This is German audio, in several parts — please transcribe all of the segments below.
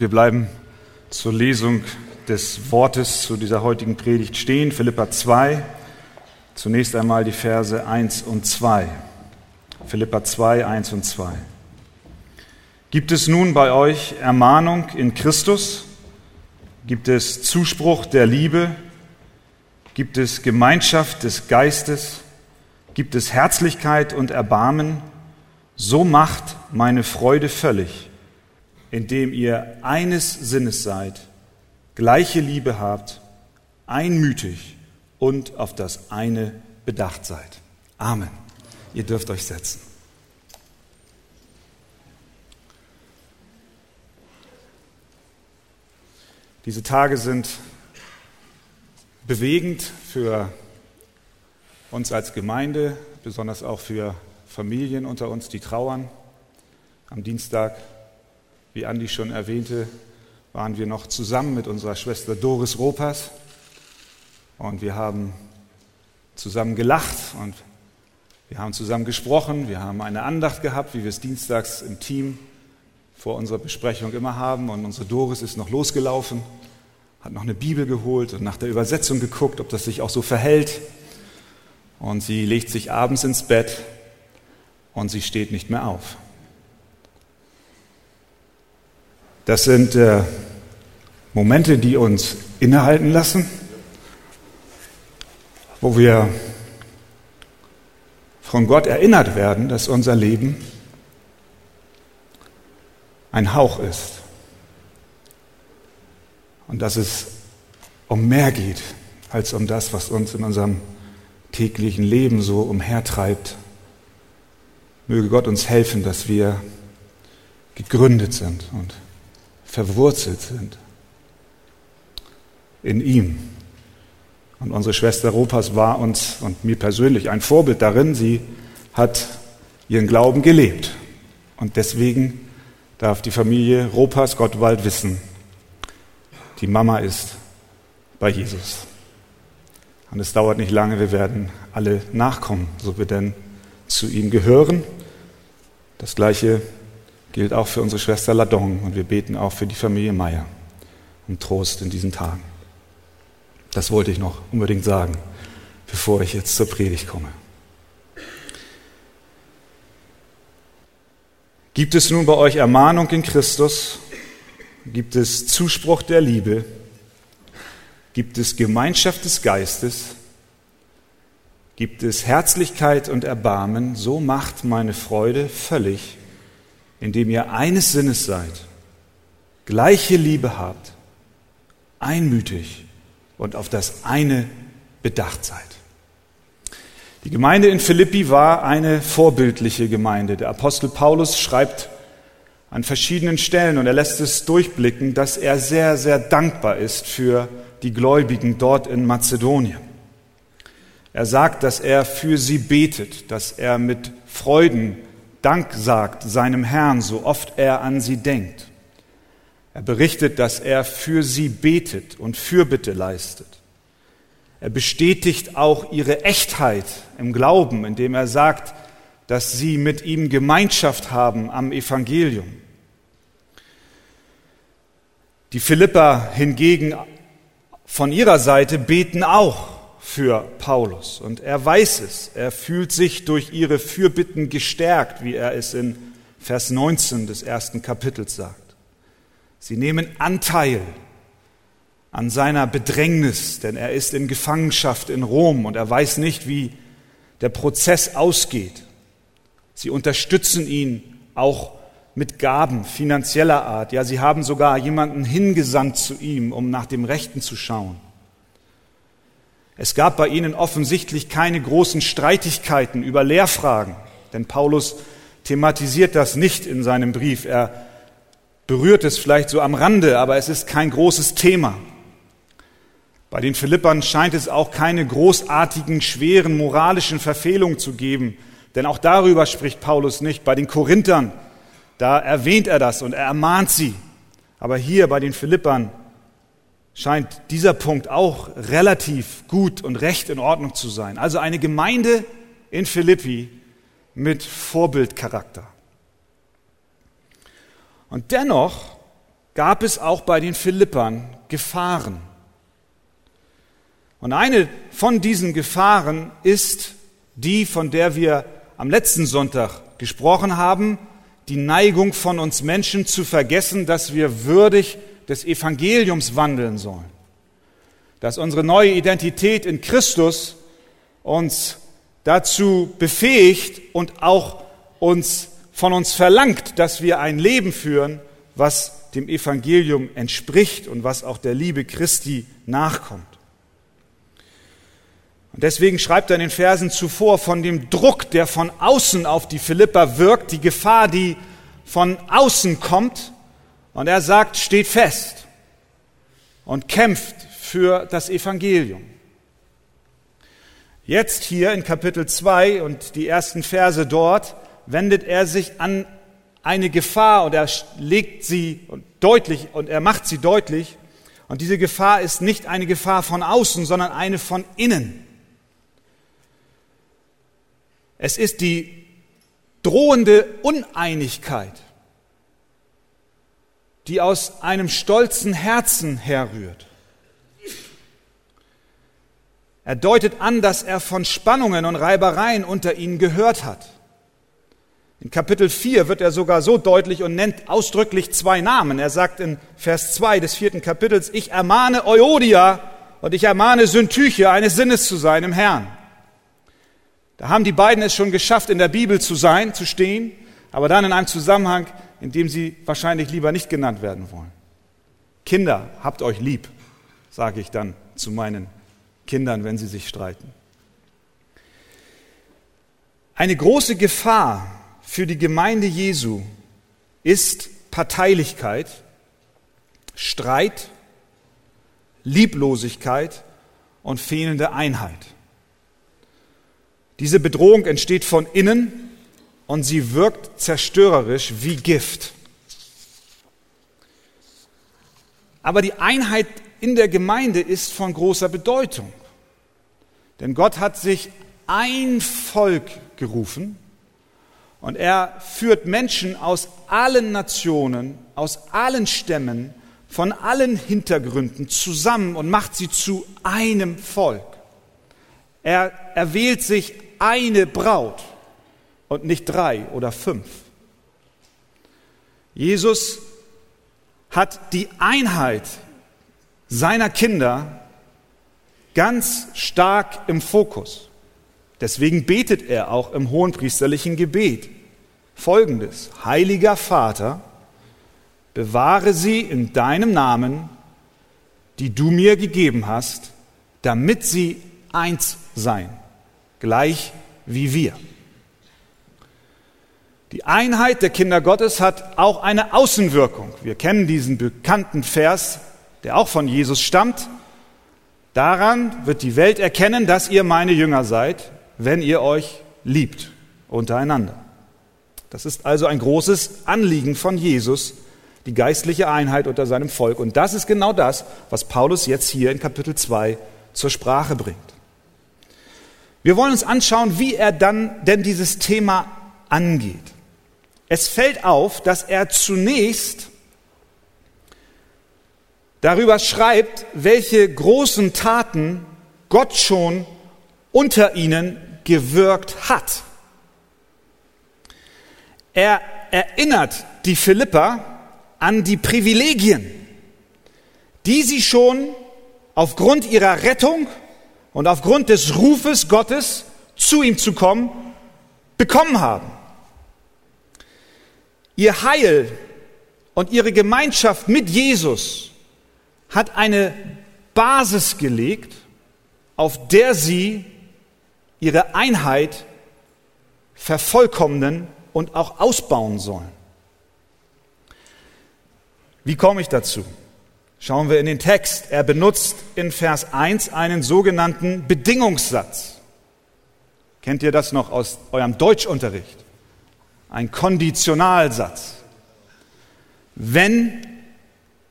Wir bleiben zur Lesung des Wortes zu dieser heutigen Predigt stehen, Philippa 2. Zunächst einmal die Verse 1 und 2. Philippa 2, 1 und 2. Gibt es nun bei euch Ermahnung in Christus? Gibt es Zuspruch der Liebe? Gibt es Gemeinschaft des Geistes? Gibt es Herzlichkeit und Erbarmen? So macht meine Freude völlig indem ihr eines Sinnes seid, gleiche Liebe habt, einmütig und auf das eine bedacht seid. Amen. Ihr dürft euch setzen. Diese Tage sind bewegend für uns als Gemeinde, besonders auch für Familien unter uns, die trauern. Am Dienstag wie Andi schon erwähnte, waren wir noch zusammen mit unserer Schwester Doris Ropas und wir haben zusammen gelacht und wir haben zusammen gesprochen, wir haben eine Andacht gehabt, wie wir es dienstags im Team vor unserer Besprechung immer haben. Und unsere Doris ist noch losgelaufen, hat noch eine Bibel geholt und nach der Übersetzung geguckt, ob das sich auch so verhält. Und sie legt sich abends ins Bett und sie steht nicht mehr auf. Das sind äh, Momente, die uns innehalten lassen, wo wir von Gott erinnert werden, dass unser Leben ein Hauch ist und dass es um mehr geht als um das, was uns in unserem täglichen Leben so umhertreibt. Möge Gott uns helfen, dass wir gegründet sind und verwurzelt sind in ihm. Und unsere Schwester Ropas war uns und mir persönlich ein Vorbild darin. Sie hat ihren Glauben gelebt. Und deswegen darf die Familie Ropas Gottwald wissen, die Mama ist bei Jesus. Und es dauert nicht lange, wir werden alle nachkommen, so wir denn zu ihm gehören. Das gleiche gilt auch für unsere Schwester Ladong und wir beten auch für die Familie Meier um Trost in diesen Tagen. Das wollte ich noch unbedingt sagen, bevor ich jetzt zur Predigt komme. Gibt es nun bei euch Ermahnung in Christus? Gibt es Zuspruch der Liebe? Gibt es Gemeinschaft des Geistes? Gibt es Herzlichkeit und Erbarmen? So macht meine Freude völlig indem ihr eines Sinnes seid, gleiche Liebe habt, einmütig und auf das eine bedacht seid. Die Gemeinde in Philippi war eine vorbildliche Gemeinde. Der Apostel Paulus schreibt an verschiedenen Stellen und er lässt es durchblicken, dass er sehr, sehr dankbar ist für die Gläubigen dort in Mazedonien. Er sagt, dass er für sie betet, dass er mit Freuden Dank sagt seinem Herrn, so oft er an sie denkt. Er berichtet, dass er für sie betet und Fürbitte leistet. Er bestätigt auch ihre Echtheit im Glauben, indem er sagt, dass sie mit ihm Gemeinschaft haben am Evangelium. Die Philipper hingegen von ihrer Seite beten auch für Paulus. Und er weiß es. Er fühlt sich durch ihre Fürbitten gestärkt, wie er es in Vers 19 des ersten Kapitels sagt. Sie nehmen Anteil an seiner Bedrängnis, denn er ist in Gefangenschaft in Rom und er weiß nicht, wie der Prozess ausgeht. Sie unterstützen ihn auch mit Gaben finanzieller Art. Ja, sie haben sogar jemanden hingesandt zu ihm, um nach dem Rechten zu schauen. Es gab bei ihnen offensichtlich keine großen Streitigkeiten über Lehrfragen, denn Paulus thematisiert das nicht in seinem Brief. Er berührt es vielleicht so am Rande, aber es ist kein großes Thema. Bei den Philippern scheint es auch keine großartigen, schweren moralischen Verfehlungen zu geben, denn auch darüber spricht Paulus nicht. Bei den Korinthern, da erwähnt er das und er ermahnt sie. Aber hier bei den Philippern scheint dieser Punkt auch relativ gut und recht in Ordnung zu sein. Also eine Gemeinde in Philippi mit Vorbildcharakter. Und dennoch gab es auch bei den Philippern Gefahren. Und eine von diesen Gefahren ist die, von der wir am letzten Sonntag gesprochen haben, die Neigung von uns Menschen zu vergessen, dass wir würdig des Evangeliums wandeln sollen. Dass unsere neue Identität in Christus uns dazu befähigt und auch uns von uns verlangt, dass wir ein Leben führen, was dem Evangelium entspricht und was auch der Liebe Christi nachkommt. Und deswegen schreibt er in den Versen zuvor von dem Druck, der von außen auf die Philipper wirkt, die Gefahr, die von außen kommt. Und er sagt, steht fest und kämpft für das Evangelium. Jetzt hier in Kapitel 2 und die ersten Verse dort wendet er sich an eine Gefahr und er legt sie deutlich und er macht sie deutlich. Und diese Gefahr ist nicht eine Gefahr von außen, sondern eine von innen. Es ist die drohende Uneinigkeit, die aus einem stolzen Herzen herrührt. Er deutet an, dass er von Spannungen und Reibereien unter ihnen gehört hat. In Kapitel 4 wird er sogar so deutlich und nennt ausdrücklich zwei Namen. Er sagt in Vers 2 des vierten Kapitels, ich ermahne Euodia und ich ermahne Syntyche, eines Sinnes zu sein im Herrn. Da haben die beiden es schon geschafft, in der Bibel zu sein, zu stehen, aber dann in einem Zusammenhang, in dem sie wahrscheinlich lieber nicht genannt werden wollen. Kinder, habt euch lieb, sage ich dann zu meinen Kindern, wenn sie sich streiten. Eine große Gefahr für die Gemeinde Jesu ist Parteilichkeit, Streit, Lieblosigkeit und fehlende Einheit. Diese Bedrohung entsteht von innen und sie wirkt zerstörerisch wie Gift. Aber die Einheit in der Gemeinde ist von großer Bedeutung. Denn Gott hat sich ein Volk gerufen und er führt Menschen aus allen Nationen, aus allen Stämmen, von allen Hintergründen zusammen und macht sie zu einem Volk. Er erwählt sich eine Braut und nicht drei oder fünf. Jesus hat die Einheit seiner Kinder ganz stark im Fokus. Deswegen betet er auch im hohenpriesterlichen Gebet folgendes. Heiliger Vater, bewahre sie in deinem Namen, die du mir gegeben hast, damit sie eins seien, gleich wie wir. Die Einheit der Kinder Gottes hat auch eine Außenwirkung. Wir kennen diesen bekannten Vers, der auch von Jesus stammt. Daran wird die Welt erkennen, dass ihr meine Jünger seid, wenn ihr euch liebt untereinander. Das ist also ein großes Anliegen von Jesus, die geistliche Einheit unter seinem Volk. Und das ist genau das, was Paulus jetzt hier in Kapitel 2 zur Sprache bringt. Wir wollen uns anschauen, wie er dann denn dieses Thema angeht. Es fällt auf, dass er zunächst darüber schreibt, welche großen Taten Gott schon unter ihnen gewirkt hat. Er erinnert die Philipper an die Privilegien, die sie schon aufgrund ihrer Rettung und aufgrund des Rufes Gottes zu ihm zu kommen, bekommen haben. Ihr Heil und ihre Gemeinschaft mit Jesus hat eine Basis gelegt, auf der sie ihre Einheit vervollkommnen und auch ausbauen sollen. Wie komme ich dazu? Schauen wir in den Text. Er benutzt in Vers 1 einen sogenannten Bedingungssatz. Kennt ihr das noch aus eurem Deutschunterricht? Ein Konditionalsatz. Wenn,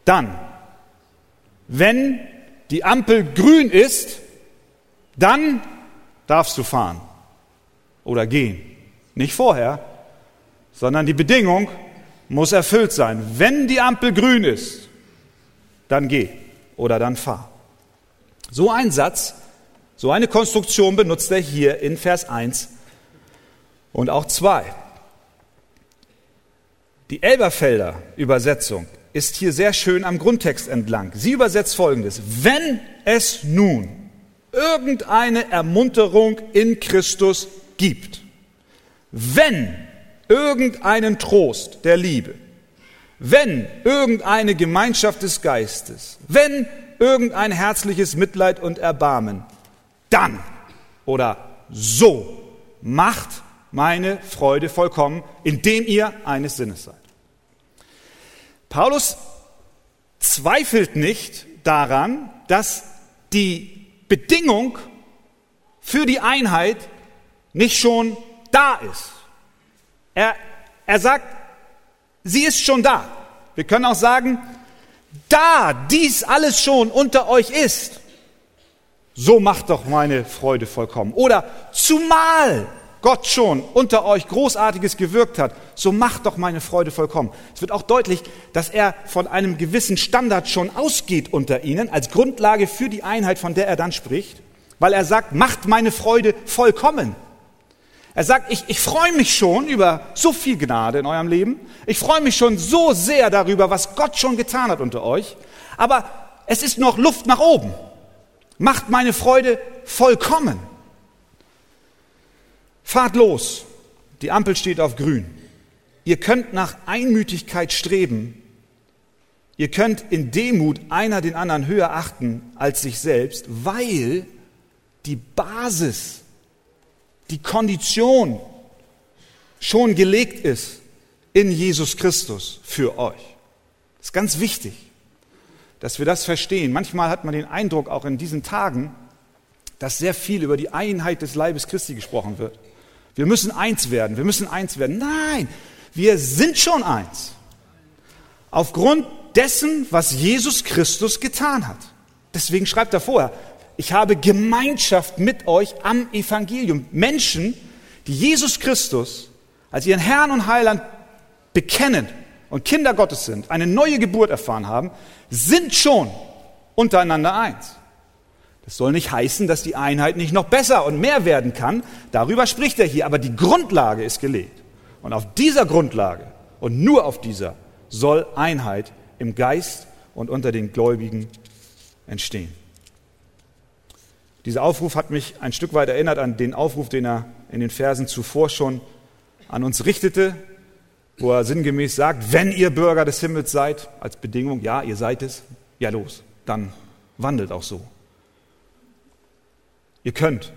dann. Wenn die Ampel grün ist, dann darfst du fahren oder gehen. Nicht vorher, sondern die Bedingung, muss erfüllt sein. Wenn die Ampel grün ist, dann geh oder dann fahr. So ein Satz, so eine Konstruktion benutzt er hier in Vers 1 und auch 2. Die Elberfelder Übersetzung ist hier sehr schön am Grundtext entlang. Sie übersetzt Folgendes. Wenn es nun irgendeine Ermunterung in Christus gibt, wenn irgendeinen Trost der Liebe, wenn irgendeine Gemeinschaft des Geistes, wenn irgendein herzliches Mitleid und Erbarmen, dann oder so macht meine Freude vollkommen, indem ihr eines Sinnes seid. Paulus zweifelt nicht daran, dass die Bedingung für die Einheit nicht schon da ist. Er, er sagt, sie ist schon da. Wir können auch sagen, da dies alles schon unter euch ist, so macht doch meine Freude vollkommen. Oder zumal Gott schon unter euch Großartiges gewirkt hat, so macht doch meine Freude vollkommen. Es wird auch deutlich, dass er von einem gewissen Standard schon ausgeht unter ihnen, als Grundlage für die Einheit, von der er dann spricht, weil er sagt, macht meine Freude vollkommen. Er sagt, ich, ich freue mich schon über so viel Gnade in eurem Leben. Ich freue mich schon so sehr darüber, was Gott schon getan hat unter euch. Aber es ist noch Luft nach oben. Macht meine Freude vollkommen. Fahrt los. Die Ampel steht auf grün. Ihr könnt nach Einmütigkeit streben. Ihr könnt in Demut einer den anderen höher achten als sich selbst, weil die Basis, die Kondition schon gelegt ist in Jesus Christus für euch. Das ist ganz wichtig, dass wir das verstehen. Manchmal hat man den Eindruck, auch in diesen Tagen, dass sehr viel über die Einheit des Leibes Christi gesprochen wird. Wir müssen eins werden, wir müssen eins werden. Nein, wir sind schon eins. Aufgrund dessen, was Jesus Christus getan hat. Deswegen schreibt er vorher, ich habe Gemeinschaft mit euch am Evangelium. Menschen, die Jesus Christus als ihren Herrn und Heiland bekennen und Kinder Gottes sind, eine neue Geburt erfahren haben, sind schon untereinander eins. Das soll nicht heißen, dass die Einheit nicht noch besser und mehr werden kann. Darüber spricht er hier. Aber die Grundlage ist gelegt. Und auf dieser Grundlage und nur auf dieser soll Einheit im Geist und unter den Gläubigen entstehen. Dieser Aufruf hat mich ein Stück weit erinnert an den Aufruf, den er in den Versen zuvor schon an uns richtete, wo er sinngemäß sagt, wenn ihr Bürger des Himmels seid, als Bedingung, ja, ihr seid es, ja los, dann wandelt auch so. Ihr könnt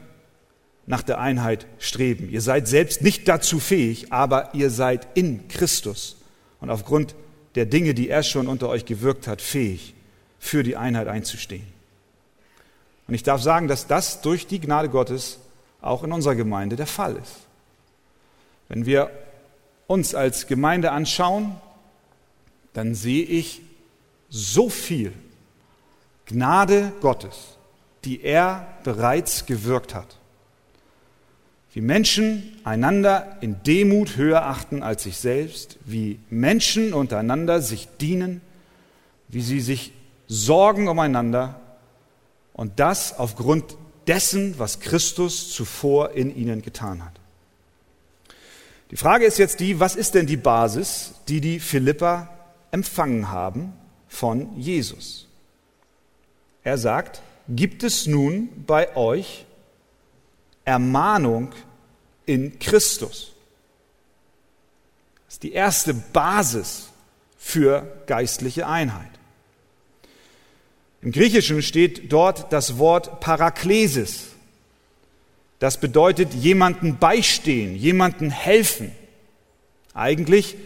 nach der Einheit streben. Ihr seid selbst nicht dazu fähig, aber ihr seid in Christus und aufgrund der Dinge, die er schon unter euch gewirkt hat, fähig, für die Einheit einzustehen. Und ich darf sagen, dass das durch die Gnade Gottes auch in unserer Gemeinde der Fall ist. Wenn wir uns als Gemeinde anschauen, dann sehe ich so viel Gnade Gottes, die er bereits gewirkt hat. Wie Menschen einander in Demut höher achten als sich selbst, wie Menschen untereinander sich dienen, wie sie sich sorgen umeinander und das aufgrund dessen, was Christus zuvor in ihnen getan hat. Die Frage ist jetzt die, was ist denn die Basis, die die Philippa empfangen haben von Jesus? Er sagt, gibt es nun bei euch Ermahnung in Christus. Das ist die erste Basis für geistliche Einheit. Im Griechischen steht dort das Wort Paraklesis. Das bedeutet jemanden beistehen, jemanden helfen. Eigentlich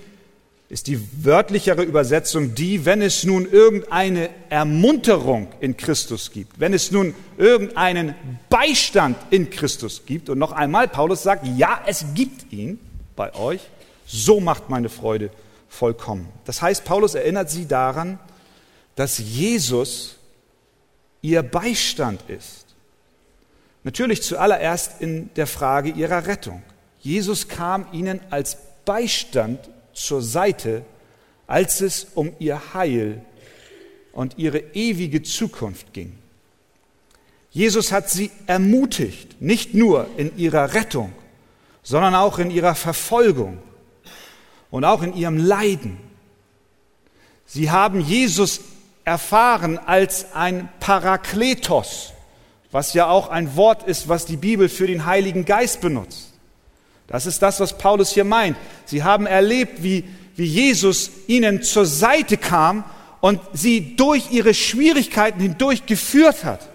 ist die wörtlichere Übersetzung die, wenn es nun irgendeine Ermunterung in Christus gibt, wenn es nun irgendeinen Beistand in Christus gibt. Und noch einmal, Paulus sagt, ja, es gibt ihn bei euch, so macht meine Freude vollkommen. Das heißt, Paulus erinnert sie daran, dass Jesus ihr Beistand ist. Natürlich zuallererst in der Frage ihrer Rettung. Jesus kam ihnen als Beistand zur Seite, als es um ihr Heil und ihre ewige Zukunft ging. Jesus hat sie ermutigt, nicht nur in ihrer Rettung, sondern auch in ihrer Verfolgung und auch in ihrem Leiden. Sie haben Jesus erfahren als ein Parakletos, was ja auch ein Wort ist, was die Bibel für den Heiligen Geist benutzt. Das ist das, was Paulus hier meint. Sie haben erlebt, wie, wie Jesus ihnen zur Seite kam und sie durch ihre Schwierigkeiten hindurch geführt hat.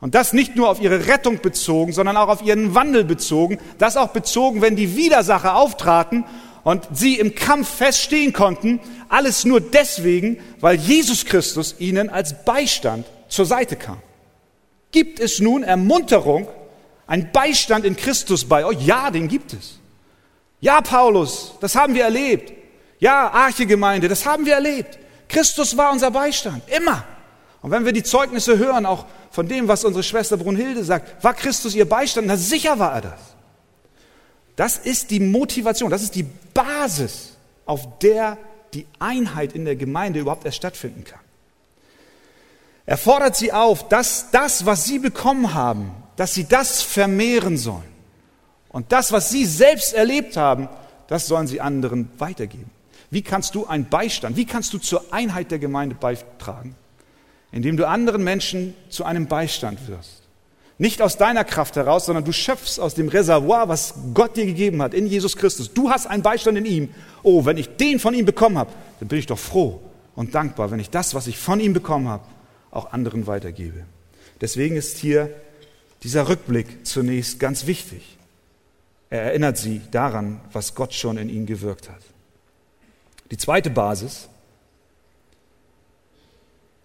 Und das nicht nur auf ihre Rettung bezogen, sondern auch auf ihren Wandel bezogen. Das auch bezogen, wenn die Widersacher auftraten und sie im Kampf feststehen konnten. Alles nur deswegen, weil Jesus Christus ihnen als Beistand zur Seite kam. Gibt es nun Ermunterung, ein Beistand in Christus bei euch? Ja, den gibt es. Ja, Paulus, das haben wir erlebt. Ja, Archegemeinde, das haben wir erlebt. Christus war unser Beistand, immer. Und wenn wir die Zeugnisse hören, auch von dem, was unsere Schwester Brunhilde sagt, war Christus ihr Beistand? Na sicher war er das. Das ist die Motivation, das ist die Basis, auf der die Einheit in der Gemeinde überhaupt erst stattfinden kann. Er fordert sie auf, dass das, was sie bekommen haben, dass sie das vermehren sollen. Und das, was sie selbst erlebt haben, das sollen sie anderen weitergeben. Wie kannst du einen Beistand, wie kannst du zur Einheit der Gemeinde beitragen? indem du anderen Menschen zu einem Beistand wirst. Nicht aus deiner Kraft heraus, sondern du schöpfst aus dem Reservoir, was Gott dir gegeben hat in Jesus Christus. Du hast einen Beistand in ihm. Oh, wenn ich den von ihm bekommen habe, dann bin ich doch froh und dankbar, wenn ich das, was ich von ihm bekommen habe, auch anderen weitergebe. Deswegen ist hier dieser Rückblick zunächst ganz wichtig. Er erinnert sie daran, was Gott schon in ihnen gewirkt hat. Die zweite Basis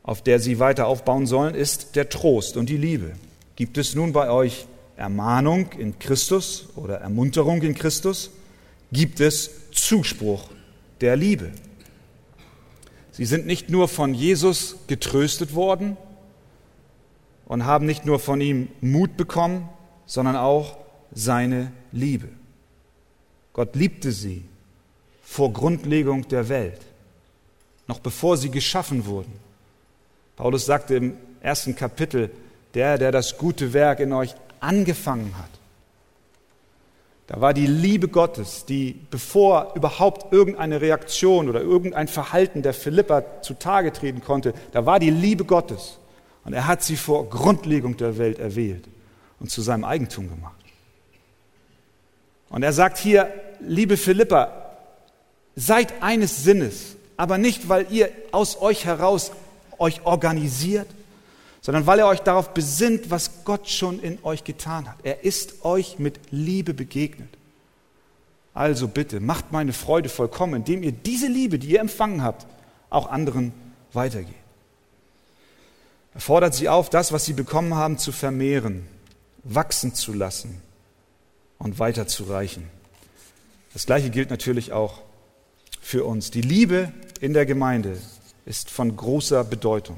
auf der sie weiter aufbauen sollen, ist der Trost und die Liebe. Gibt es nun bei euch Ermahnung in Christus oder Ermunterung in Christus? Gibt es Zuspruch der Liebe? Sie sind nicht nur von Jesus getröstet worden und haben nicht nur von ihm Mut bekommen, sondern auch seine Liebe. Gott liebte sie vor Grundlegung der Welt, noch bevor sie geschaffen wurden. Paulus sagte im ersten Kapitel, der, der das gute Werk in euch angefangen hat. Da war die Liebe Gottes, die bevor überhaupt irgendeine Reaktion oder irgendein Verhalten der Philippa zutage treten konnte, da war die Liebe Gottes. Und er hat sie vor Grundlegung der Welt erwählt und zu seinem Eigentum gemacht. Und er sagt hier, liebe Philippa, seid eines Sinnes, aber nicht, weil ihr aus euch heraus euch organisiert, sondern weil er euch darauf besinnt, was Gott schon in euch getan hat. Er ist euch mit Liebe begegnet. Also bitte, macht meine Freude vollkommen, indem ihr diese Liebe, die ihr empfangen habt, auch anderen weitergeht. Er fordert sie auf, das, was sie bekommen haben, zu vermehren, wachsen zu lassen und weiterzureichen. Das Gleiche gilt natürlich auch für uns. Die Liebe in der Gemeinde ist von großer Bedeutung.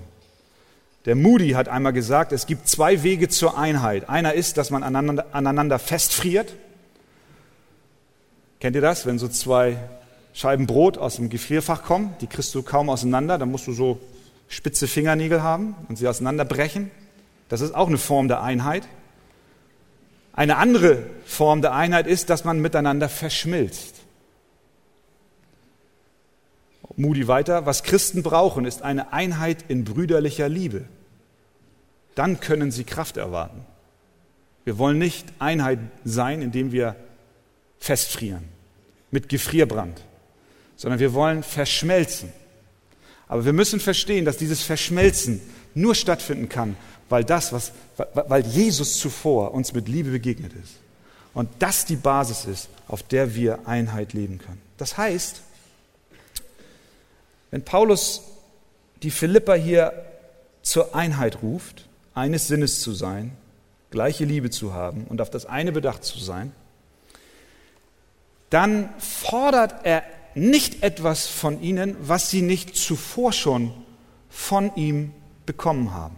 Der Moody hat einmal gesagt, es gibt zwei Wege zur Einheit. Einer ist, dass man aneinander, aneinander festfriert. Kennt ihr das? Wenn so zwei Scheiben Brot aus dem Gefrierfach kommen, die kriegst du kaum auseinander, dann musst du so spitze Fingernägel haben und sie auseinanderbrechen. Das ist auch eine Form der Einheit. Eine andere Form der Einheit ist, dass man miteinander verschmilzt. Moody weiter, was Christen brauchen, ist eine Einheit in brüderlicher Liebe. Dann können sie Kraft erwarten. Wir wollen nicht Einheit sein, indem wir festfrieren, mit Gefrierbrand, sondern wir wollen verschmelzen. Aber wir müssen verstehen, dass dieses Verschmelzen nur stattfinden kann, weil das, was, weil Jesus zuvor uns mit Liebe begegnet ist. Und das die Basis ist, auf der wir Einheit leben können. Das heißt, wenn Paulus die Philippa hier zur Einheit ruft, eines Sinnes zu sein, gleiche Liebe zu haben und auf das eine bedacht zu sein, dann fordert er nicht etwas von ihnen, was sie nicht zuvor schon von ihm bekommen haben.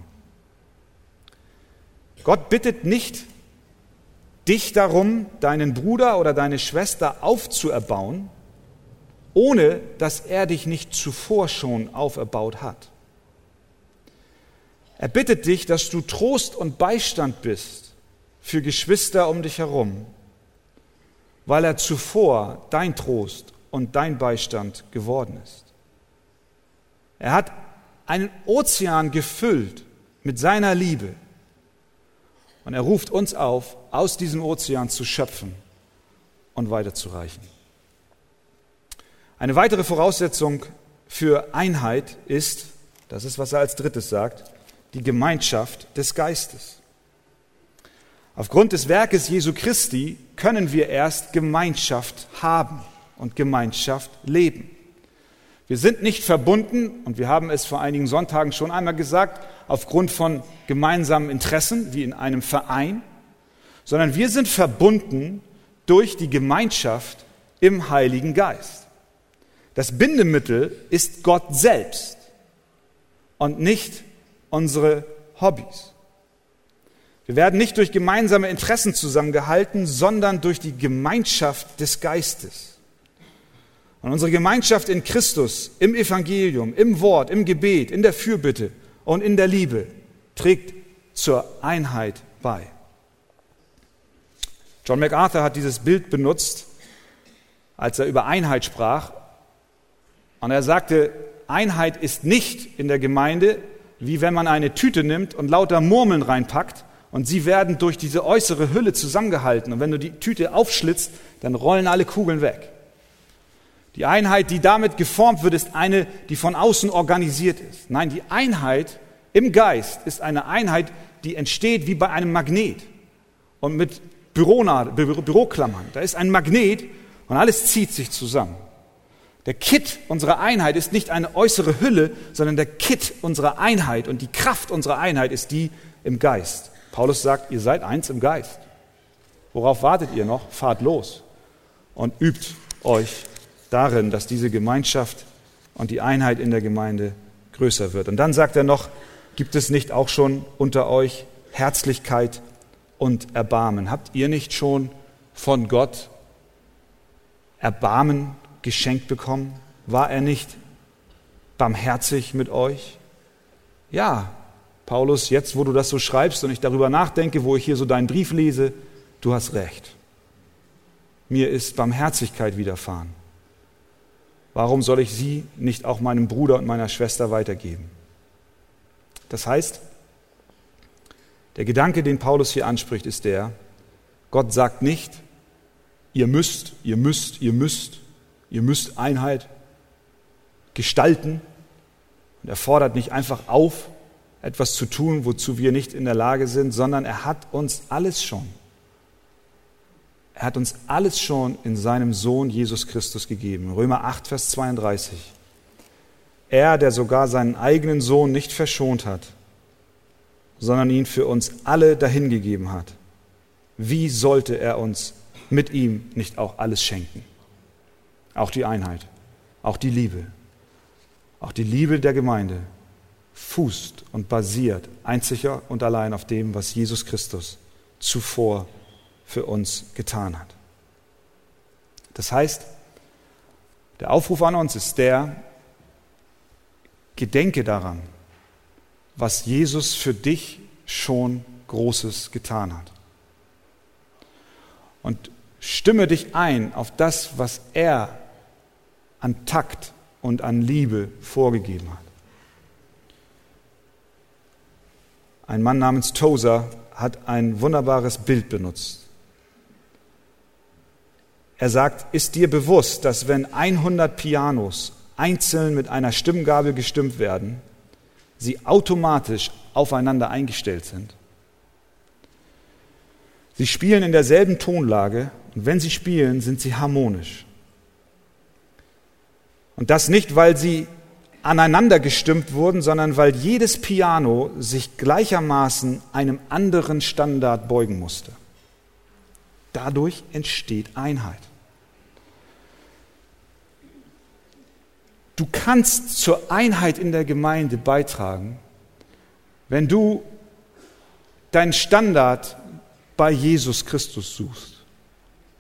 Gott bittet nicht dich darum, deinen Bruder oder deine Schwester aufzuerbauen, ohne dass er dich nicht zuvor schon auferbaut hat. Er bittet dich, dass du Trost und Beistand bist für Geschwister um dich herum, weil er zuvor dein Trost und dein Beistand geworden ist. Er hat einen Ozean gefüllt mit seiner Liebe und er ruft uns auf, aus diesem Ozean zu schöpfen und weiterzureichen. Eine weitere Voraussetzung für Einheit ist, das ist, was er als drittes sagt, die Gemeinschaft des Geistes. Aufgrund des Werkes Jesu Christi können wir erst Gemeinschaft haben und Gemeinschaft leben. Wir sind nicht verbunden, und wir haben es vor einigen Sonntagen schon einmal gesagt, aufgrund von gemeinsamen Interessen wie in einem Verein, sondern wir sind verbunden durch die Gemeinschaft im Heiligen Geist. Das Bindemittel ist Gott selbst und nicht unsere Hobbys. Wir werden nicht durch gemeinsame Interessen zusammengehalten, sondern durch die Gemeinschaft des Geistes. Und unsere Gemeinschaft in Christus, im Evangelium, im Wort, im Gebet, in der Fürbitte und in der Liebe trägt zur Einheit bei. John MacArthur hat dieses Bild benutzt, als er über Einheit sprach. Und er sagte, Einheit ist nicht in der Gemeinde wie wenn man eine Tüte nimmt und lauter Murmeln reinpackt und sie werden durch diese äußere Hülle zusammengehalten. Und wenn du die Tüte aufschlitzt, dann rollen alle Kugeln weg. Die Einheit, die damit geformt wird, ist eine, die von außen organisiert ist. Nein, die Einheit im Geist ist eine Einheit, die entsteht wie bei einem Magnet und mit Büroklammern. Da ist ein Magnet und alles zieht sich zusammen. Der Kit unserer Einheit ist nicht eine äußere Hülle, sondern der Kit unserer Einheit und die Kraft unserer Einheit ist die im Geist. Paulus sagt, ihr seid eins im Geist. Worauf wartet ihr noch? Fahrt los und übt euch darin, dass diese Gemeinschaft und die Einheit in der Gemeinde größer wird. Und dann sagt er noch, gibt es nicht auch schon unter euch Herzlichkeit und Erbarmen? Habt ihr nicht schon von Gott Erbarmen geschenkt bekommen? War er nicht barmherzig mit euch? Ja, Paulus, jetzt wo du das so schreibst und ich darüber nachdenke, wo ich hier so deinen Brief lese, du hast recht. Mir ist Barmherzigkeit widerfahren. Warum soll ich sie nicht auch meinem Bruder und meiner Schwester weitergeben? Das heißt, der Gedanke, den Paulus hier anspricht, ist der, Gott sagt nicht, ihr müsst, ihr müsst, ihr müsst, Ihr müsst Einheit gestalten. Und er fordert nicht einfach auf, etwas zu tun, wozu wir nicht in der Lage sind, sondern er hat uns alles schon. Er hat uns alles schon in seinem Sohn Jesus Christus gegeben. Römer 8, Vers 32. Er, der sogar seinen eigenen Sohn nicht verschont hat, sondern ihn für uns alle dahingegeben hat. Wie sollte er uns mit ihm nicht auch alles schenken? Auch die Einheit, auch die Liebe, auch die Liebe der Gemeinde fußt und basiert einziger und allein auf dem, was Jesus Christus zuvor für uns getan hat. Das heißt, der Aufruf an uns ist der, gedenke daran, was Jesus für dich schon Großes getan hat. Und stimme dich ein auf das, was er an Takt und an Liebe vorgegeben hat. Ein Mann namens Tozer hat ein wunderbares Bild benutzt. Er sagt, ist dir bewusst, dass wenn 100 Pianos einzeln mit einer Stimmgabel gestimmt werden, sie automatisch aufeinander eingestellt sind? Sie spielen in derselben Tonlage und wenn sie spielen, sind sie harmonisch. Und das nicht, weil sie aneinander gestimmt wurden, sondern weil jedes Piano sich gleichermaßen einem anderen Standard beugen musste. Dadurch entsteht Einheit. Du kannst zur Einheit in der Gemeinde beitragen, wenn du deinen Standard bei Jesus Christus suchst.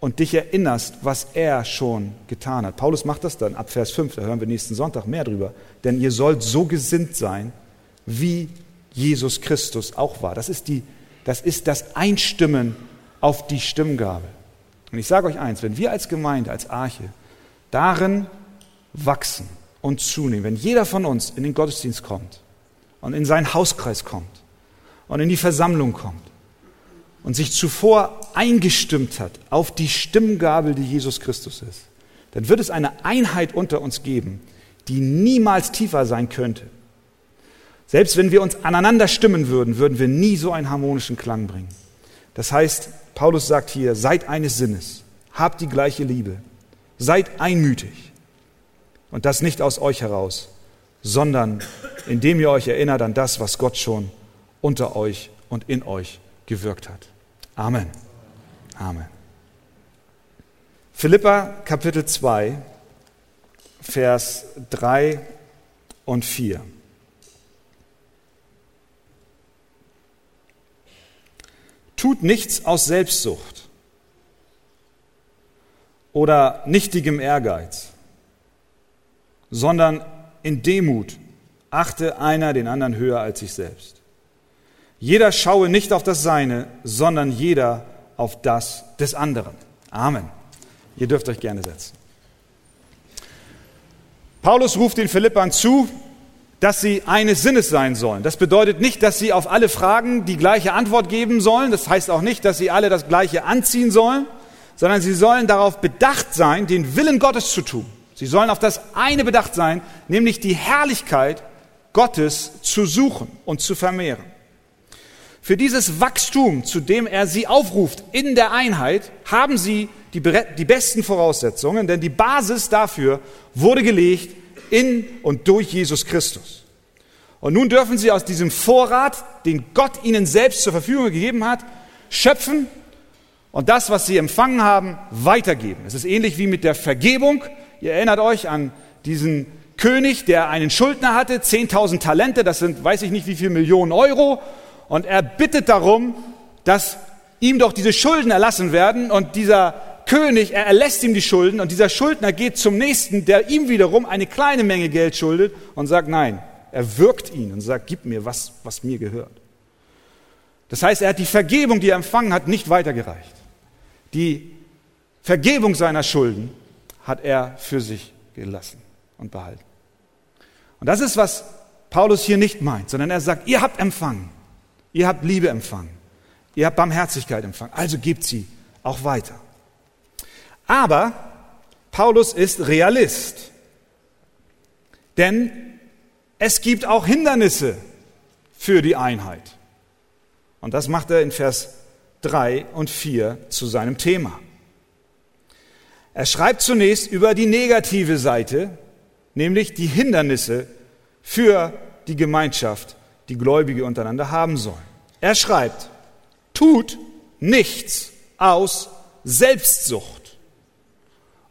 und dich erinnerst, was er schon getan hat. Paulus macht das dann ab Vers 5, da hören wir nächsten Sonntag mehr drüber. Denn ihr sollt so gesinnt sein, wie Jesus Christus auch war. Das ist, die, das, ist das Einstimmen auf die Stimmgabel. Und ich sage euch eins, wenn wir als Gemeinde, als Arche darin wachsen und zunehmen, wenn jeder von uns in den Gottesdienst kommt und in seinen Hauskreis kommt und in die Versammlung kommt und sich zuvor eingestimmt hat auf die Stimmgabel, die Jesus Christus ist, dann wird es eine Einheit unter uns geben, die niemals tiefer sein könnte. Selbst wenn wir uns aneinander stimmen würden, würden wir nie so einen harmonischen Klang bringen. Das heißt, Paulus sagt hier, seid eines Sinnes, habt die gleiche Liebe, seid einmütig. Und das nicht aus euch heraus, sondern indem ihr euch erinnert an das, was Gott schon unter euch und in euch gewirkt hat. Amen. Amen. Philippa Kapitel 2, Vers 3 und 4. Tut nichts aus Selbstsucht oder nichtigem Ehrgeiz, sondern in Demut achte einer den anderen höher als sich selbst. Jeder schaue nicht auf das Seine, sondern jeder auf das des anderen. Amen. Ihr dürft euch gerne setzen. Paulus ruft den Philippern zu, dass sie eines Sinnes sein sollen. Das bedeutet nicht, dass sie auf alle Fragen die gleiche Antwort geben sollen. Das heißt auch nicht, dass sie alle das Gleiche anziehen sollen, sondern sie sollen darauf bedacht sein, den Willen Gottes zu tun. Sie sollen auf das eine bedacht sein, nämlich die Herrlichkeit Gottes zu suchen und zu vermehren. Für dieses Wachstum, zu dem er sie aufruft in der Einheit, haben sie die, die besten Voraussetzungen, denn die Basis dafür wurde gelegt in und durch Jesus Christus. Und nun dürfen sie aus diesem Vorrat, den Gott ihnen selbst zur Verfügung gegeben hat, schöpfen und das, was sie empfangen haben, weitergeben. Es ist ähnlich wie mit der Vergebung. Ihr erinnert euch an diesen König, der einen Schuldner hatte, 10.000 Talente, das sind weiß ich nicht wie viel Millionen Euro. Und er bittet darum, dass ihm doch diese Schulden erlassen werden. Und dieser König, er erlässt ihm die Schulden. Und dieser Schuldner geht zum nächsten, der ihm wiederum eine kleine Menge Geld schuldet und sagt nein. Er wirkt ihn und sagt, gib mir was, was mir gehört. Das heißt, er hat die Vergebung, die er empfangen hat, nicht weitergereicht. Die Vergebung seiner Schulden hat er für sich gelassen und behalten. Und das ist, was Paulus hier nicht meint, sondern er sagt, ihr habt empfangen. Ihr habt Liebe empfangen. Ihr habt Barmherzigkeit empfangen. Also gebt sie auch weiter. Aber Paulus ist Realist. Denn es gibt auch Hindernisse für die Einheit. Und das macht er in Vers 3 und 4 zu seinem Thema. Er schreibt zunächst über die negative Seite, nämlich die Hindernisse für die Gemeinschaft die Gläubige untereinander haben sollen. Er schreibt, tut nichts aus Selbstsucht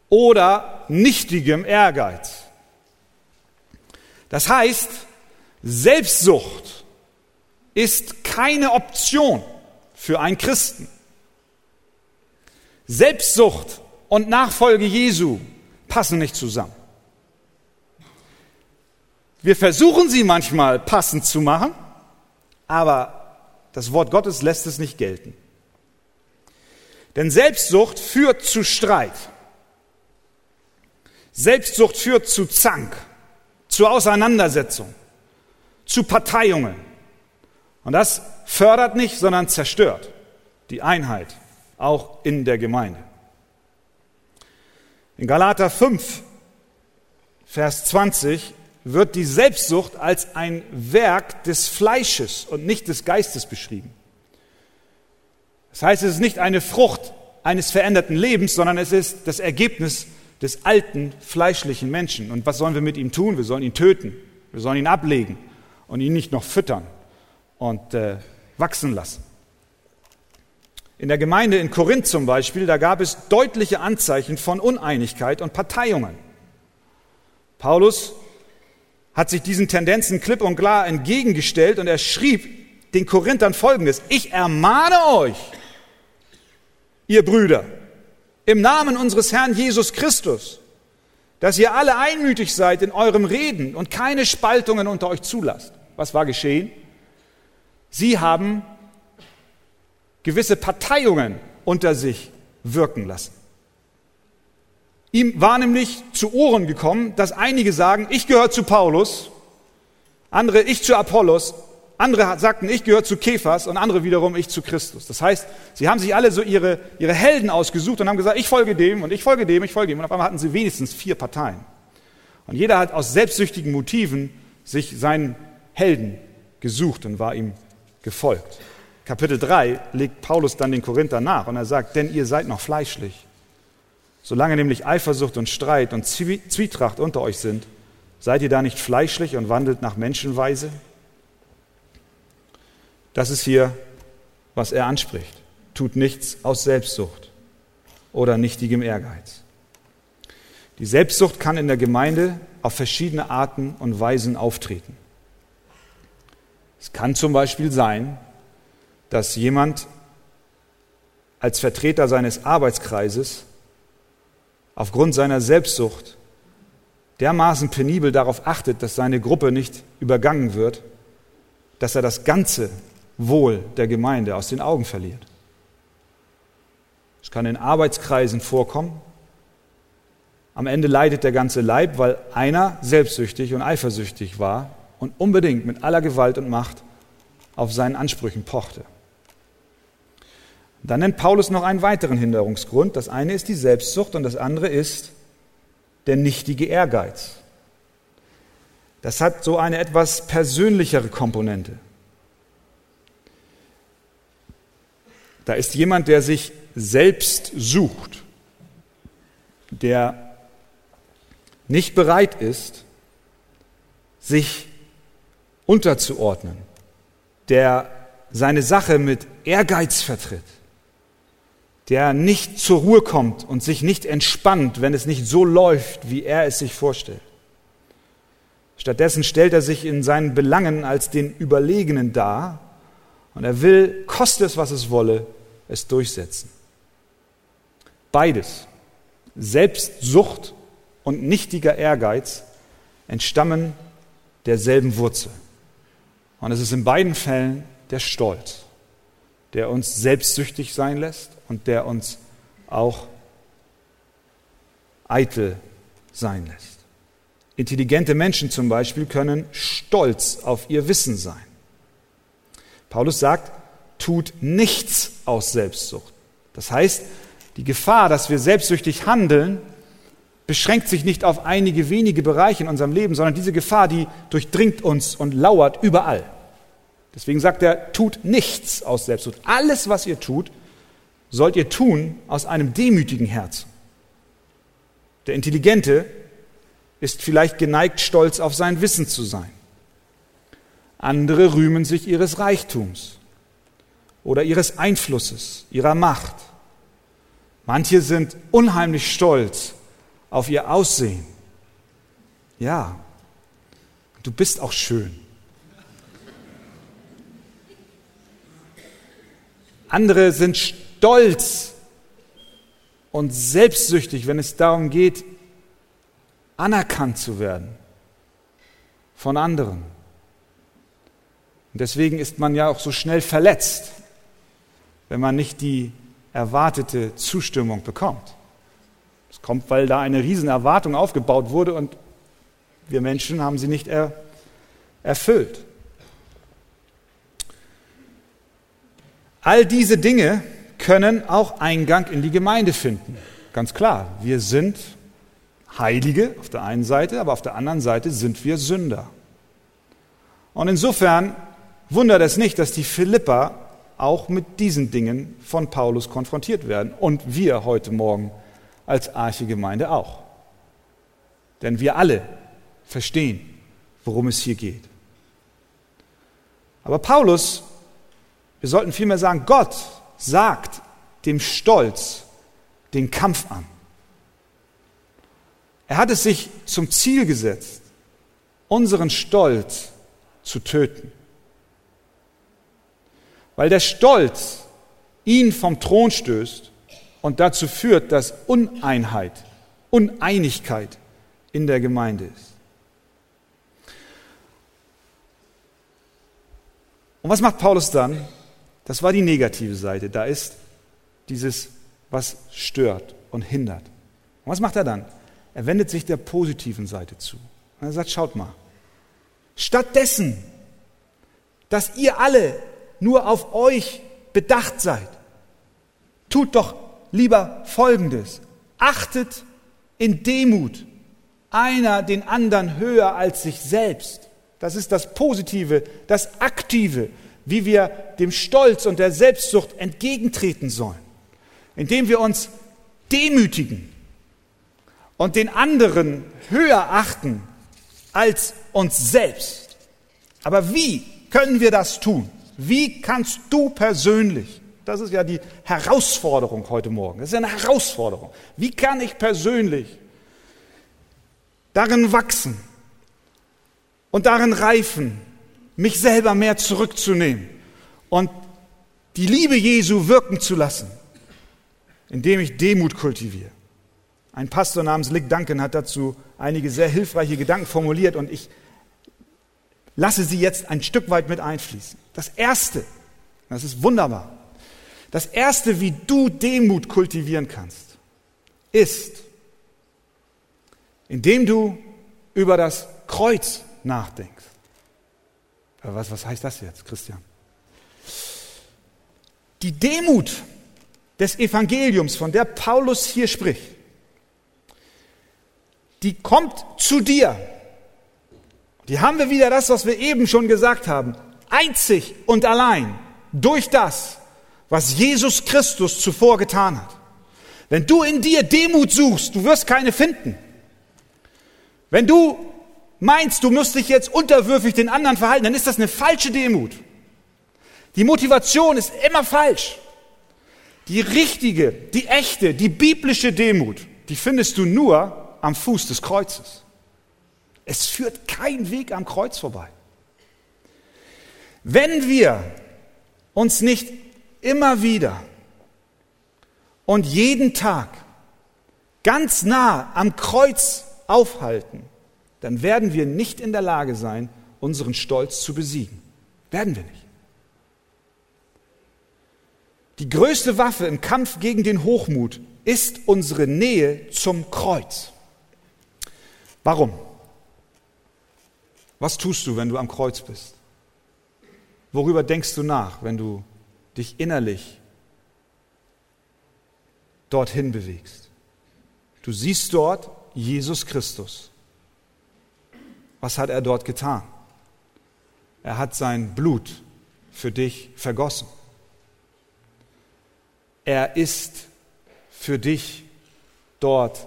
oder nichtigem Ehrgeiz. Das heißt, Selbstsucht ist keine Option für einen Christen. Selbstsucht und Nachfolge Jesu passen nicht zusammen. Wir versuchen sie manchmal passend zu machen, aber das Wort Gottes lässt es nicht gelten. Denn Selbstsucht führt zu Streit. Selbstsucht führt zu Zank, zu Auseinandersetzung, zu Parteiungen. Und das fördert nicht, sondern zerstört die Einheit, auch in der Gemeinde. In Galater 5, Vers 20 wird die Selbstsucht als ein Werk des Fleisches und nicht des Geistes beschrieben. Das heißt, es ist nicht eine Frucht eines veränderten Lebens, sondern es ist das Ergebnis des alten fleischlichen Menschen. Und was sollen wir mit ihm tun? Wir sollen ihn töten, wir sollen ihn ablegen und ihn nicht noch füttern und äh, wachsen lassen. In der Gemeinde in Korinth zum Beispiel, da gab es deutliche Anzeichen von Uneinigkeit und Parteiungen. Paulus hat sich diesen Tendenzen klipp und klar entgegengestellt und er schrieb den Korinthern folgendes, ich ermahne euch, ihr Brüder, im Namen unseres Herrn Jesus Christus, dass ihr alle einmütig seid in eurem Reden und keine Spaltungen unter euch zulasst. Was war geschehen? Sie haben gewisse Parteiungen unter sich wirken lassen. Ihm war nämlich zu Ohren gekommen, dass einige sagen, ich gehöre zu Paulus, andere ich zu Apollos, andere sagten, ich gehöre zu Kephas und andere wiederum, ich zu Christus. Das heißt, sie haben sich alle so ihre, ihre Helden ausgesucht und haben gesagt, ich folge dem und ich folge dem, ich folge dem. Und auf einmal hatten sie wenigstens vier Parteien. Und jeder hat aus selbstsüchtigen Motiven sich seinen Helden gesucht und war ihm gefolgt. Kapitel 3 legt Paulus dann den Korinther nach und er sagt, denn ihr seid noch fleischlich. Solange nämlich Eifersucht und Streit und Zwietracht unter euch sind, seid ihr da nicht fleischlich und wandelt nach Menschenweise? Das ist hier, was er anspricht. Tut nichts aus Selbstsucht oder nichtigem Ehrgeiz. Die Selbstsucht kann in der Gemeinde auf verschiedene Arten und Weisen auftreten. Es kann zum Beispiel sein, dass jemand als Vertreter seines Arbeitskreises aufgrund seiner Selbstsucht dermaßen penibel darauf achtet, dass seine Gruppe nicht übergangen wird, dass er das ganze Wohl der Gemeinde aus den Augen verliert. Es kann in Arbeitskreisen vorkommen. Am Ende leidet der ganze Leib, weil einer selbstsüchtig und eifersüchtig war und unbedingt mit aller Gewalt und Macht auf seinen Ansprüchen pochte. Dann nennt Paulus noch einen weiteren Hinderungsgrund. Das eine ist die Selbstsucht und das andere ist der nichtige Ehrgeiz. Das hat so eine etwas persönlichere Komponente. Da ist jemand, der sich selbst sucht, der nicht bereit ist, sich unterzuordnen, der seine Sache mit Ehrgeiz vertritt, der nicht zur Ruhe kommt und sich nicht entspannt, wenn es nicht so läuft, wie er es sich vorstellt. Stattdessen stellt er sich in seinen Belangen als den Überlegenen dar und er will, koste es, was es wolle, es durchsetzen. Beides, Selbstsucht und nichtiger Ehrgeiz, entstammen derselben Wurzel. Und es ist in beiden Fällen der Stolz, der uns selbstsüchtig sein lässt und der uns auch eitel sein lässt. Intelligente Menschen zum Beispiel können stolz auf ihr Wissen sein. Paulus sagt, tut nichts aus Selbstsucht. Das heißt, die Gefahr, dass wir selbstsüchtig handeln, beschränkt sich nicht auf einige wenige Bereiche in unserem Leben, sondern diese Gefahr, die durchdringt uns und lauert überall. Deswegen sagt er, tut nichts aus Selbstsucht. Alles, was ihr tut, sollt ihr tun aus einem demütigen Herzen. Der Intelligente ist vielleicht geneigt, stolz auf sein Wissen zu sein. Andere rühmen sich ihres Reichtums oder ihres Einflusses, ihrer Macht. Manche sind unheimlich stolz auf ihr Aussehen. Ja, du bist auch schön. Andere sind stolz und selbstsüchtig, wenn es darum geht, anerkannt zu werden von anderen. Und deswegen ist man ja auch so schnell verletzt, wenn man nicht die erwartete Zustimmung bekommt. Es kommt, weil da eine Riesenerwartung aufgebaut wurde und wir Menschen haben sie nicht er, erfüllt. All diese Dinge können auch Eingang in die Gemeinde finden. Ganz klar, wir sind Heilige auf der einen Seite, aber auf der anderen Seite sind wir Sünder. Und insofern wundert es nicht, dass die Philippa auch mit diesen Dingen von Paulus konfrontiert werden und wir heute Morgen als Archegemeinde auch. Denn wir alle verstehen, worum es hier geht. Aber Paulus, wir sollten vielmehr sagen, Gott sagt dem Stolz den Kampf an. Er hat es sich zum Ziel gesetzt, unseren Stolz zu töten. Weil der Stolz ihn vom Thron stößt und dazu führt, dass Uneinheit, Uneinigkeit in der Gemeinde ist. Und was macht Paulus dann? Das war die negative Seite. Da ist dieses, was stört und hindert. Und was macht er dann? Er wendet sich der positiven Seite zu. Und er sagt, schaut mal, stattdessen, dass ihr alle nur auf euch bedacht seid, tut doch lieber Folgendes. Achtet in Demut einer den anderen höher als sich selbst. Das ist das Positive, das Aktive, wie wir dem Stolz und der Selbstsucht entgegentreten sollen, indem wir uns demütigen und den anderen höher achten als uns selbst. Aber wie können wir das tun? Wie kannst du persönlich, das ist ja die Herausforderung heute Morgen, das ist eine Herausforderung, wie kann ich persönlich darin wachsen und darin reifen, mich selber mehr zurückzunehmen und die Liebe Jesu wirken zu lassen, indem ich Demut kultiviere. Ein Pastor namens Lick Duncan hat dazu einige sehr hilfreiche Gedanken formuliert und ich lasse sie jetzt ein Stück weit mit einfließen. Das Erste, das ist wunderbar, das Erste, wie du Demut kultivieren kannst, ist, indem du über das Kreuz nachdenkst. Was, was heißt das jetzt, Christian? Die Demut des Evangeliums, von der Paulus hier spricht, die kommt zu dir. Die haben wir wieder das, was wir eben schon gesagt haben. Einzig und allein durch das, was Jesus Christus zuvor getan hat. Wenn du in dir Demut suchst, du wirst keine finden. Wenn du meinst, du musst dich jetzt unterwürfig den anderen verhalten, dann ist das eine falsche Demut. Die Motivation ist immer falsch. Die richtige, die echte, die biblische Demut, die findest du nur am Fuß des Kreuzes. Es führt kein Weg am Kreuz vorbei. Wenn wir uns nicht immer wieder und jeden Tag ganz nah am Kreuz aufhalten, dann werden wir nicht in der Lage sein, unseren Stolz zu besiegen. Werden wir nicht. Die größte Waffe im Kampf gegen den Hochmut ist unsere Nähe zum Kreuz. Warum? Was tust du, wenn du am Kreuz bist? Worüber denkst du nach, wenn du dich innerlich dorthin bewegst? Du siehst dort Jesus Christus. Was hat er dort getan? Er hat sein Blut für dich vergossen. Er ist für dich dort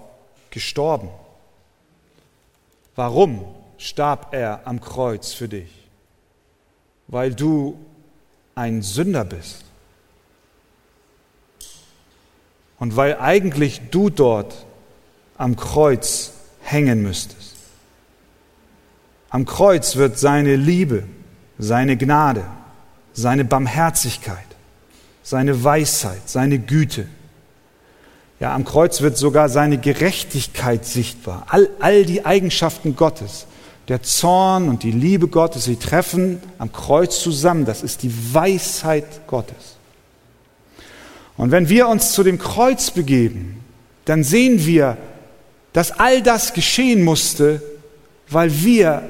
gestorben. Warum starb er am Kreuz für dich? Weil du ein Sünder bist. Und weil eigentlich du dort am Kreuz hängen müsstest. Am Kreuz wird seine Liebe, seine Gnade, seine Barmherzigkeit, seine Weisheit, seine Güte, ja, am Kreuz wird sogar seine Gerechtigkeit sichtbar. All, all die Eigenschaften Gottes, der Zorn und die Liebe Gottes, sie treffen am Kreuz zusammen. Das ist die Weisheit Gottes. Und wenn wir uns zu dem Kreuz begeben, dann sehen wir, dass all das geschehen musste, weil wir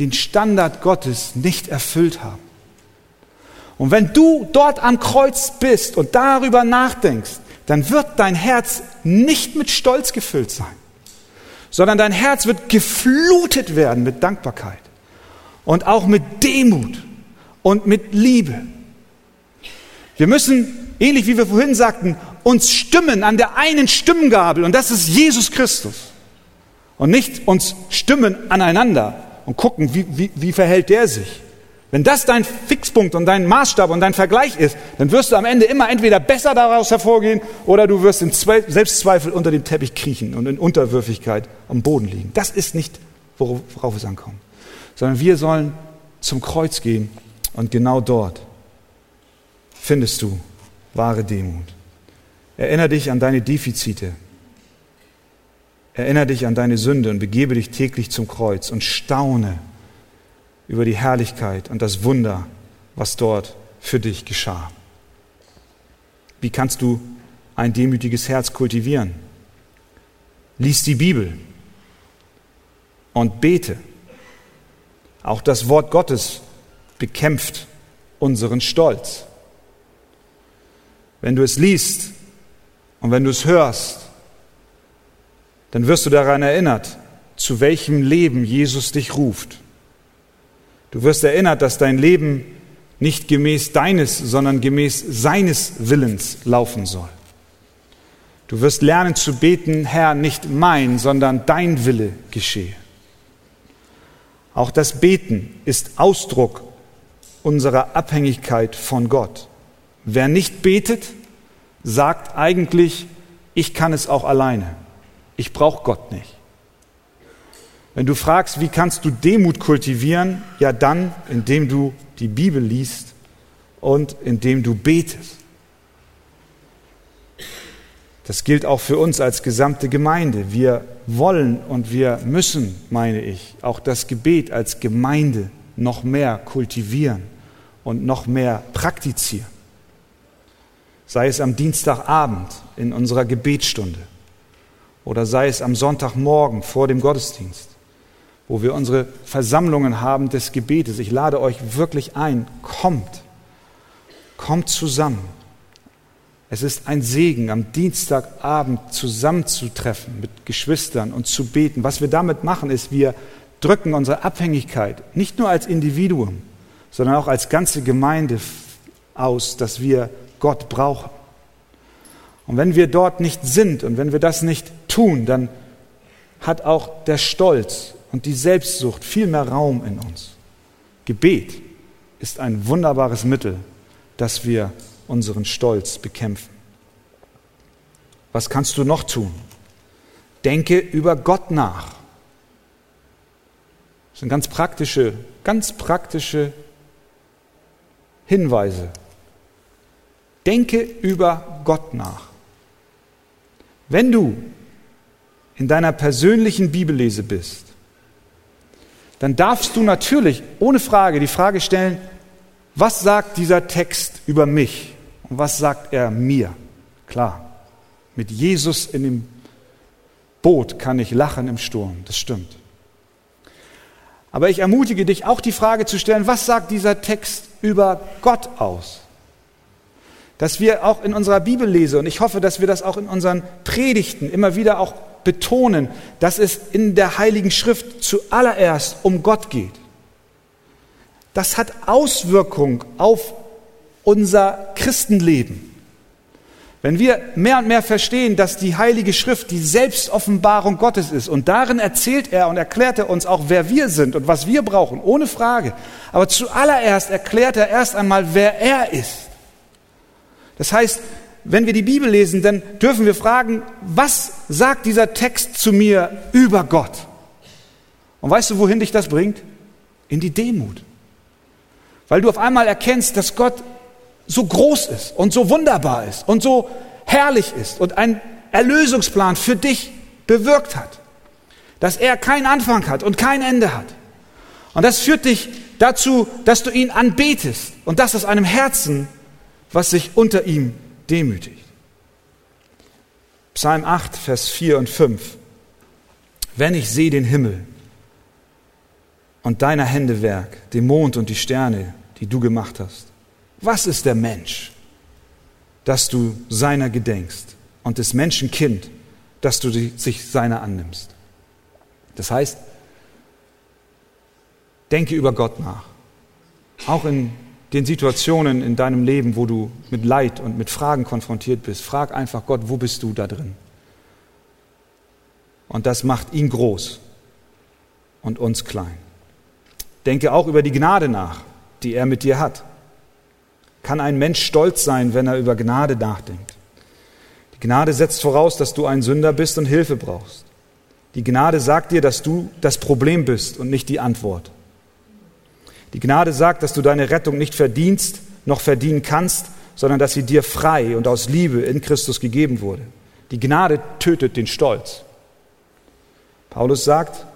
den Standard Gottes nicht erfüllt haben. Und wenn du dort am Kreuz bist und darüber nachdenkst, dann wird dein Herz nicht mit Stolz gefüllt sein, sondern dein Herz wird geflutet werden mit Dankbarkeit und auch mit Demut und mit Liebe. Wir müssen, ähnlich wie wir vorhin sagten, uns stimmen an der einen Stimmgabel und das ist Jesus Christus. Und nicht uns stimmen aneinander und gucken, wie, wie, wie verhält der sich. Wenn das dein Fixpunkt und dein Maßstab und dein Vergleich ist, dann wirst du am Ende immer entweder besser daraus hervorgehen oder du wirst in Selbstzweifel unter dem Teppich kriechen und in Unterwürfigkeit am Boden liegen. Das ist nicht, worauf es ankommt. Sondern wir sollen zum Kreuz gehen und genau dort findest du wahre Demut. Erinnere dich an deine Defizite. Erinnere dich an deine Sünde und begebe dich täglich zum Kreuz und staune über die Herrlichkeit und das Wunder, was dort für dich geschah. Wie kannst du ein demütiges Herz kultivieren? Lies die Bibel und bete. Auch das Wort Gottes bekämpft unseren Stolz. Wenn du es liest und wenn du es hörst, dann wirst du daran erinnert, zu welchem Leben Jesus dich ruft. Du wirst erinnert, dass dein Leben nicht gemäß deines, sondern gemäß seines Willens laufen soll. Du wirst lernen zu beten, Herr, nicht mein, sondern dein Wille geschehe. Auch das Beten ist Ausdruck unserer Abhängigkeit von Gott. Wer nicht betet, sagt eigentlich, ich kann es auch alleine. Ich brauche Gott nicht. Wenn du fragst, wie kannst du Demut kultivieren, ja dann, indem du die Bibel liest und indem du betest. Das gilt auch für uns als gesamte Gemeinde. Wir wollen und wir müssen, meine ich, auch das Gebet als Gemeinde noch mehr kultivieren und noch mehr praktizieren. Sei es am Dienstagabend in unserer Gebetsstunde oder sei es am Sonntagmorgen vor dem Gottesdienst, wo wir unsere Versammlungen haben des Gebetes. Ich lade euch wirklich ein, kommt, kommt zusammen. Es ist ein Segen, am Dienstagabend zusammenzutreffen mit Geschwistern und zu beten. Was wir damit machen, ist, wir drücken unsere Abhängigkeit nicht nur als Individuum, sondern auch als ganze Gemeinde aus, dass wir Gott brauchen. Und wenn wir dort nicht sind und wenn wir das nicht tun, dann hat auch der Stolz und die Selbstsucht viel mehr Raum in uns. Gebet ist ein wunderbares Mittel, dass wir unseren Stolz bekämpfen. Was kannst du noch tun? Denke über Gott nach. Das sind ganz praktische, ganz praktische Hinweise. Denke über Gott nach. Wenn du in deiner persönlichen Bibellese bist, dann darfst du natürlich ohne Frage die Frage stellen, was sagt dieser Text über mich und was sagt er mir? Klar, mit Jesus in dem Boot kann ich lachen im Sturm, das stimmt. Aber ich ermutige dich auch die Frage zu stellen, was sagt dieser Text über Gott aus? Dass wir auch in unserer Bibellese, und ich hoffe, dass wir das auch in unseren Predigten immer wieder auch betonen, dass es in der Heiligen Schrift zuallererst um Gott geht. Das hat Auswirkung auf unser Christenleben. Wenn wir mehr und mehr verstehen, dass die Heilige Schrift die Selbstoffenbarung Gottes ist und darin erzählt er und erklärt er uns auch, wer wir sind und was wir brauchen, ohne Frage. Aber zuallererst erklärt er erst einmal, wer er ist. Das heißt, wenn wir die Bibel lesen, dann dürfen wir fragen, was sagt dieser Text zu mir über Gott? Und weißt du, wohin dich das bringt? In die Demut. Weil du auf einmal erkennst, dass Gott so groß ist und so wunderbar ist und so herrlich ist und einen Erlösungsplan für dich bewirkt hat. Dass er keinen Anfang hat und kein Ende hat. Und das führt dich dazu, dass du ihn anbetest und das aus einem Herzen, was sich unter ihm demütigt. Psalm 8, Vers 4 und 5. Wenn ich sehe den Himmel und deiner Hände Werk, den Mond und die Sterne, die du gemacht hast, was ist der Mensch, dass du seiner gedenkst und des Menschen Kind, dass du sich seiner annimmst? Das heißt, denke über Gott nach. Auch in den Situationen in deinem Leben, wo du mit Leid und mit Fragen konfrontiert bist. Frag einfach Gott, wo bist du da drin? Und das macht ihn groß und uns klein. Denke auch über die Gnade nach, die er mit dir hat. Kann ein Mensch stolz sein, wenn er über Gnade nachdenkt? Die Gnade setzt voraus, dass du ein Sünder bist und Hilfe brauchst. Die Gnade sagt dir, dass du das Problem bist und nicht die Antwort. Die Gnade sagt, dass du deine Rettung nicht verdienst, noch verdienen kannst, sondern dass sie dir frei und aus Liebe in Christus gegeben wurde. Die Gnade tötet den Stolz. Paulus sagt,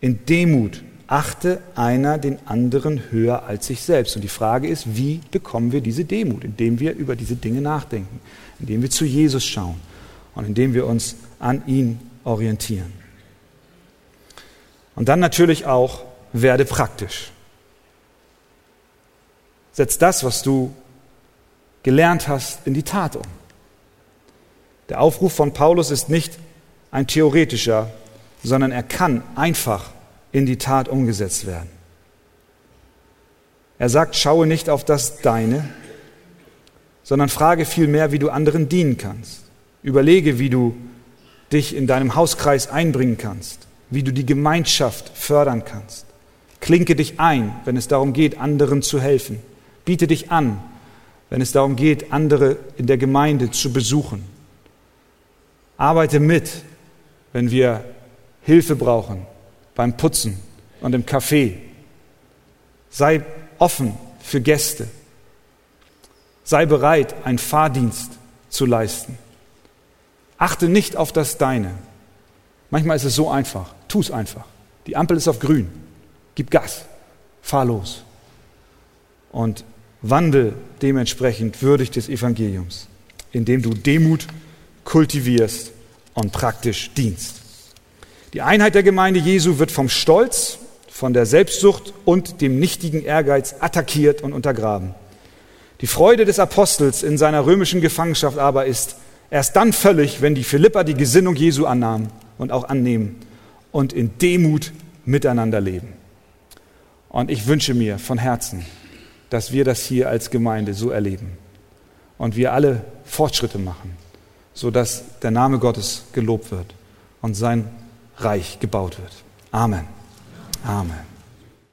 in Demut achte einer den anderen höher als sich selbst. Und die Frage ist, wie bekommen wir diese Demut? Indem wir über diese Dinge nachdenken, indem wir zu Jesus schauen und indem wir uns an ihn orientieren. Und dann natürlich auch, werde praktisch. Setz das, was du gelernt hast, in die Tat um. Der Aufruf von Paulus ist nicht ein theoretischer, sondern er kann einfach in die Tat umgesetzt werden. Er sagt, schaue nicht auf das Deine, sondern frage vielmehr, wie du anderen dienen kannst. Überlege, wie du dich in deinem Hauskreis einbringen kannst, wie du die Gemeinschaft fördern kannst. Klinke dich ein, wenn es darum geht, anderen zu helfen. Biete dich an, wenn es darum geht, andere in der Gemeinde zu besuchen. Arbeite mit, wenn wir Hilfe brauchen beim Putzen und im Café. Sei offen für Gäste. Sei bereit, einen Fahrdienst zu leisten. Achte nicht auf das Deine. Manchmal ist es so einfach. Tu es einfach. Die Ampel ist auf grün. Gib Gas. Fahr los. Und wandel dementsprechend würdig des Evangeliums, indem du Demut kultivierst und praktisch dienst. Die Einheit der Gemeinde Jesu wird vom Stolz, von der Selbstsucht und dem nichtigen Ehrgeiz attackiert und untergraben. Die Freude des Apostels in seiner römischen Gefangenschaft aber ist erst dann völlig, wenn die Philipper die Gesinnung Jesu annahmen und auch annehmen und in Demut miteinander leben. Und ich wünsche mir von Herzen, dass wir das hier als Gemeinde so erleben und wir alle Fortschritte machen, sodass der Name Gottes gelobt wird und sein Reich gebaut wird. Amen. Amen.